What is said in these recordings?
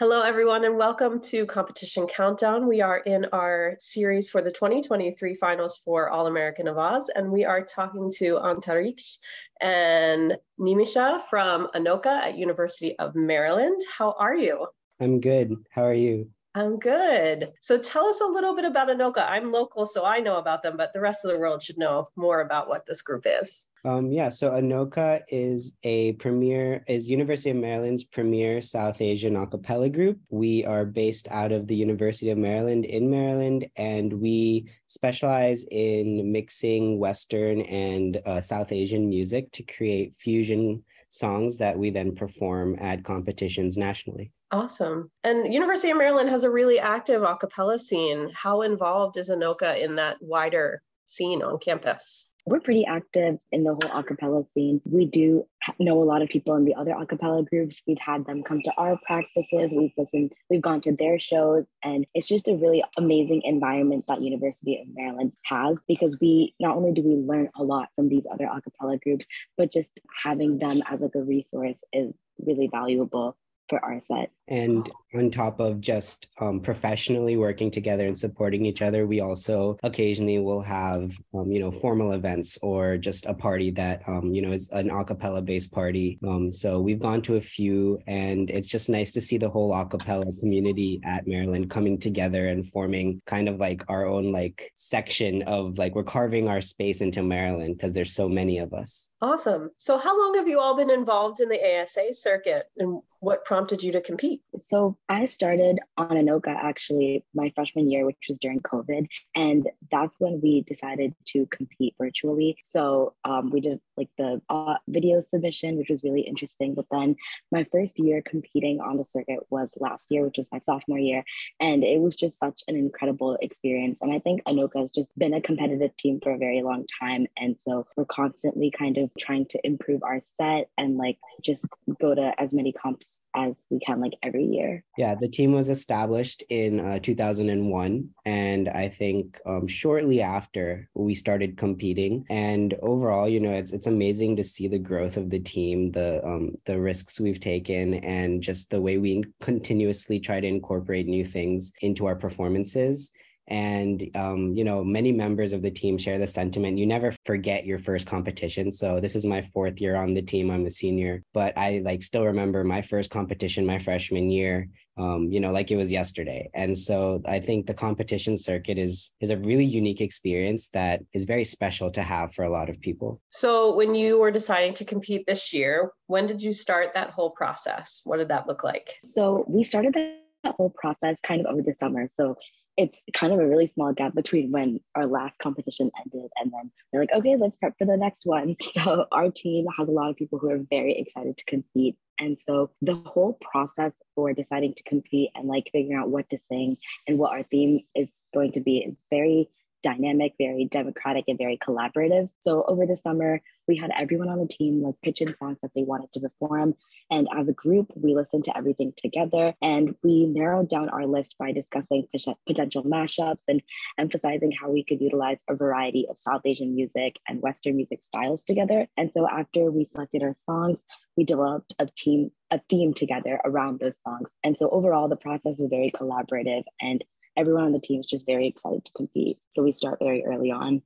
Hello, everyone, and welcome to Competition Countdown. We are in our series for the 2023 finals for All American Awaaz, and we are talking to Antariksh and Nimisha from Anokha at University of Maryland. How are you? I'm good. How are you? I'm good. So tell us a little bit about Anokha. I'm local, so I know about them, but the rest of the world should know more about what this group is. Um, yeah, so Anokha is a premier, is University of Maryland's premier South Asian a cappella group. We are based out of the University of Maryland in Maryland, and we specialize in mixing Western and uh, South Asian music to create fusion songs that we then perform at competitions nationally. Awesome. And University of Maryland has a really active a cappella scene. How involved is Anokha in that wider scene on campus? We're pretty active in the whole a cappella scene. We do know a lot of people in the other a cappella groups. We've had them come to our practices. We've listened, we've gone to their shows, and it's just a really amazing environment that University of Maryland has because we not only do we learn a lot from these other a cappella groups, but just having them as like a resource is really valuable for our set. And on top of just um, professionally working together and supporting each other, we also occasionally will have, um, you know, formal events or just a party that, um, you know, is an acapella based party. Um, so we've gone to a few, and it's just nice to see the whole acapella community at Maryland coming together and forming kind of like our own like section of like we're carving our space into Maryland because there's so many of us. Awesome. So how long have you all been involved in the ASA circuit, and what prompted you to compete? So I started on Anokha actually my freshman year, which was during COVID. And that's when we decided to compete virtually. So um, we did like the uh, video submission, which was really interesting. But then my first year competing on the circuit was last year, which was my sophomore year. And it was just such an incredible experience. And I think Anokha has just been a competitive team for a very long time. And so we're constantly kind of trying to improve our set and like just go to as many comps as we can like every year. Yeah, the team was established in uh, 2001. And I think um, shortly after we started competing. And overall, you know, it's, it's amazing to see the growth of the team, the, um, the risks we've taken, and just the way we continuously try to incorporate new things into our performances and um, you know many members of the team share the sentiment you never forget your first competition. So this is my fourth year on the team i'm a senior but i like still remember my first competition my freshman year um, you know like it was yesterday. And so i think the competition circuit is is a really unique experience that is very special to have for a lot of people. So when you were deciding to compete this year when did you start that whole process? What did that look like? So we started that whole process kind of over the summer. So it's kind of a really small gap between when our last competition ended and then they're like, okay, let's prep for the next one. So our team has a lot of people who are very excited to compete. And so the whole process for deciding to compete and like figuring out what to sing and what our theme is going to be is very dynamic, very democratic, and very collaborative. So over the summer, we had everyone on the team like pitch in songs that they wanted to perform. And as a group, we listened to everything together and we narrowed down our list by discussing potential mashups and emphasizing how we could utilize a variety of South Asian music and Western music styles together. And so after we selected our songs, we developed a team a theme together around those songs. And so overall the process is very collaborative and everyone on the team is just very excited to compete. So we start very early on.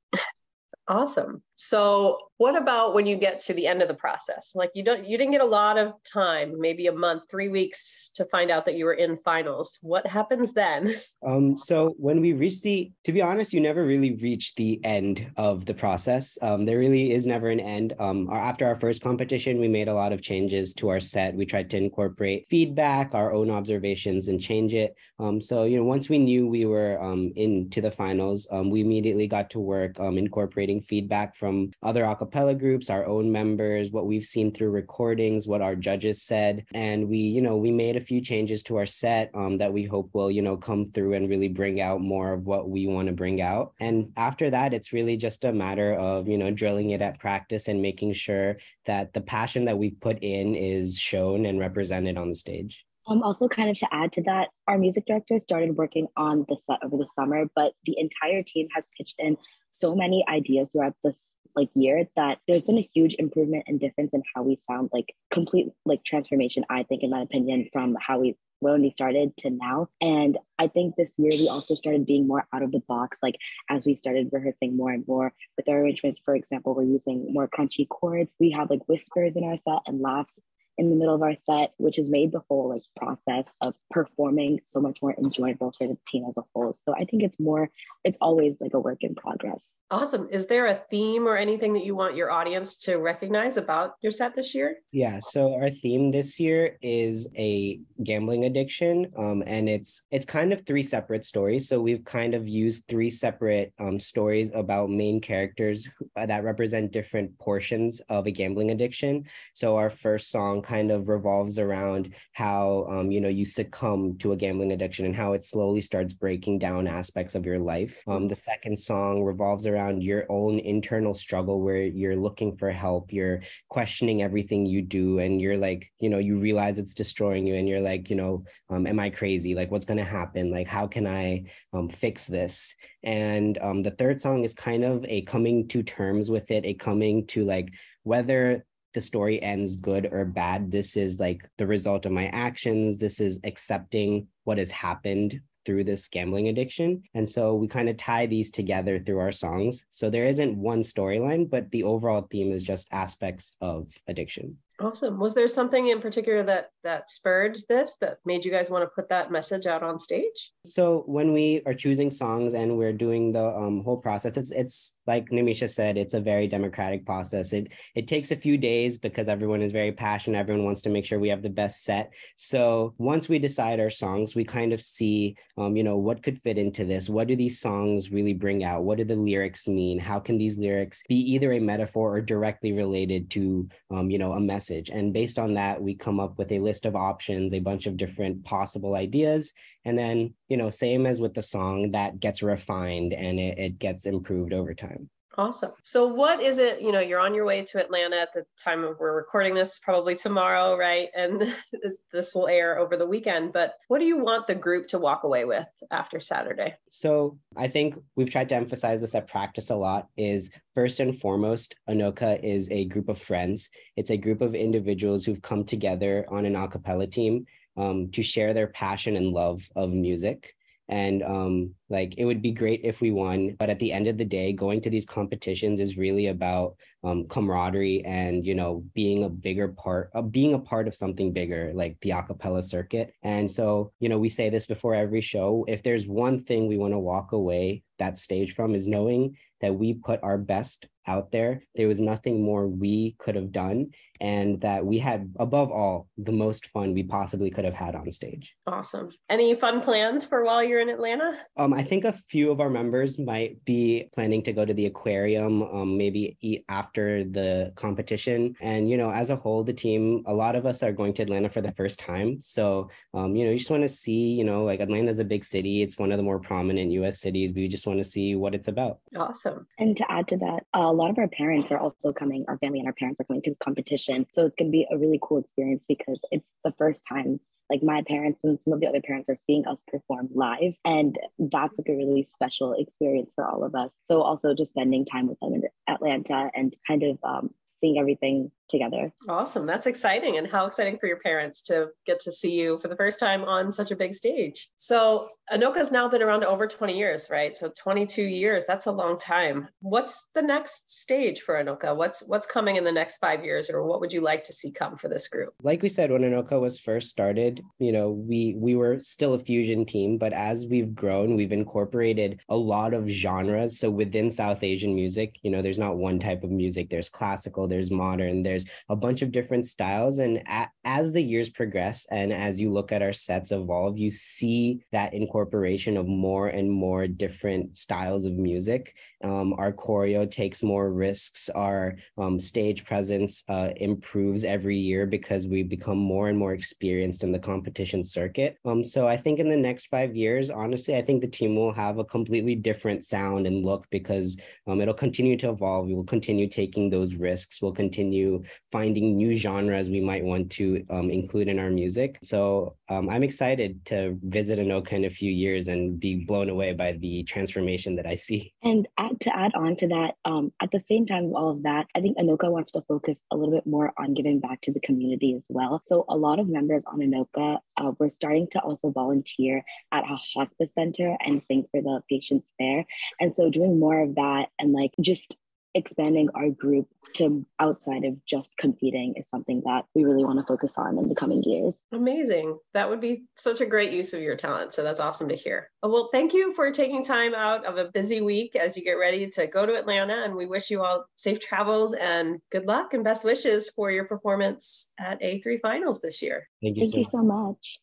Awesome. So, what about when you get to the end of the process? Like you don't you didn't get a lot of time, maybe a month, 3 weeks to find out that you were in finals. What happens then? Um so when we reach the to be honest, you never really reach the end of the process. Um there really is never an end. Um after our first competition, we made a lot of changes to our set. We tried to incorporate feedback, our own observations and change it. Um so you know, once we knew we were um into the finals, um we immediately got to work um incorporating feedback from from other acapella groups, our own members, what we've seen through recordings, what our judges said. And we, you know, we made a few changes to our set um, that we hope will, you know, come through and really bring out more of what we want to bring out. And after that, it's really just a matter of, you know, drilling it at practice and making sure that the passion that we put in is shown and represented on the stage. Um, also, kind of to add to that, our music director started working on the set over the summer, but the entire team has pitched in so many ideas throughout this like year that there's been a huge improvement and difference in how we sound like complete like transformation i think in my opinion from how we when we started to now. And I think this year we also started being more out of the box. Like as we started rehearsing more and more with our arrangements, for example, we're using more crunchy chords. We have like whispers in our set and laughs in the middle of our set, which has made the whole like process of performing so much more enjoyable for the team as a whole. So I think it's more, it's always like a work in progress. Awesome. Is there a theme or anything that you want your audience to recognize about your set this year? Yeah. So our theme this year is a gambling addiction, um, and it's it's kind of three separate stories. So we've kind of used three separate um, stories about main characters that represent different portions of a gambling addiction. So our first song kind of revolves around how um, you know you succumb to a gambling addiction and how it slowly starts breaking down aspects of your life. Um, the second song revolves around your own internal struggle where you're looking for help, you're questioning everything you do, and you're like, you know, you realize it's destroying you, and you're like, you know, um, am I crazy? Like, what's gonna happen? Like, how can I um, fix this? And um, the third song is kind of a coming to terms with it, a coming to like whether the story ends good or bad. This is like the result of my actions. This is accepting what has happened through this gambling addiction. And so we kind of tie these together through our songs. So there isn't one storyline, but the overall theme is just aspects of addiction. Awesome. Was there something in particular that that spurred this that made you guys want to put that message out on stage? So when we are choosing songs and we're doing the um, whole process, it's it's like Nimisha said, it's a very democratic process. It it takes a few days because everyone is very passionate. Everyone wants to make sure we have the best set. So once we decide our songs, we kind of see, um, you know, what could fit into this. What do these songs really bring out? What do the lyrics mean? How can these lyrics be either a metaphor or directly related to, um, you know, a message? Message. And based on that, we come up with a list of options, a bunch of different possible ideas. And then, you know, same as with the song, that gets refined and it, it gets improved over time. Awesome. So, what is it? You know, you're on your way to Atlanta at the time of we're recording this, probably tomorrow, right? And this will air over the weekend. But what do you want the group to walk away with after Saturday? So, I think we've tried to emphasize this at practice a lot. Is first and foremost, Anokha is a group of friends. It's a group of individuals who've come together on an a cappella team um, to share their passion and love of music and um, like it would be great if we won but at the end of the day going to these competitions is really about um, camaraderie and you know being a bigger part of being a part of something bigger like the acapella circuit. And so you know we say this before every show if there's one thing we want to walk away that stage from is knowing that we put our best out there. There was nothing more we could have done, and that we had, above all, the most fun we possibly could have had on stage. Awesome. Any fun plans for while you're in Atlanta? Um, I think a few of our members might be planning to go to the aquarium, um, maybe eat after the competition. And, you know, as a whole, the team, a lot of us are going to Atlanta for the first time. So, um, you know, you just want to see, you know, like Atlanta's a big city. It's one of the more prominent US cities. We just want to see what it's about. Awesome. And to add to that, a lot of our parents are also coming, our family and our parents are coming to this competition. So it's going to be a really cool experience because it's the first time like my parents and some of the other parents are seeing us perform live and that's like a really special experience for all of us so also just spending time with them in atlanta and kind of um, seeing everything together. Awesome. That's exciting. And how exciting for your parents to get to see you for the first time on such a big stage. So, Anokha's now been around over 20 years, right? So 22 years, that's a long time. What's the next stage for Anokha? What's what's coming in the next 5 years or what would you like to see come for this group? Like we said when Anokha was first started, you know, we we were still a fusion team, but as we've grown, we've incorporated a lot of genres. So within South Asian music, you know, there's not one type of music. There's classical, there's modern, there's a bunch of different styles. And as the years progress and as you look at our sets evolve, you see that incorporation of more and more different styles of music. Um, our choreo takes more risks. Our um, stage presence uh, improves every year because we become more and more experienced in the competition circuit. Um, so I think in the next five years, honestly, I think the team will have a completely different sound and look because um, it'll continue to evolve. We will continue taking those risks. We'll continue finding new genres we might want to um, include in our music. So um, I'm excited to visit Anokha in a few years and be blown away by the transformation that I see. And to add on to that, um, at the same time all of that, I think Anokha wants to focus a little bit more on giving back to the community as well. So a lot of members on Anokha, uh, we're starting to also volunteer at a hospice center and sing for the patients there. And so doing more of that and like just expanding our group to outside of just competing is something that we really want to focus on in the coming years. Amazing. That would be such a great use of your talent. So that's awesome to hear. Well, thank you for taking time out of a busy week as you get ready to go to Atlanta. And we wish you all safe travels and good luck and best wishes for your performance at A3 finals this year. Thank you, thank so, you much. so much.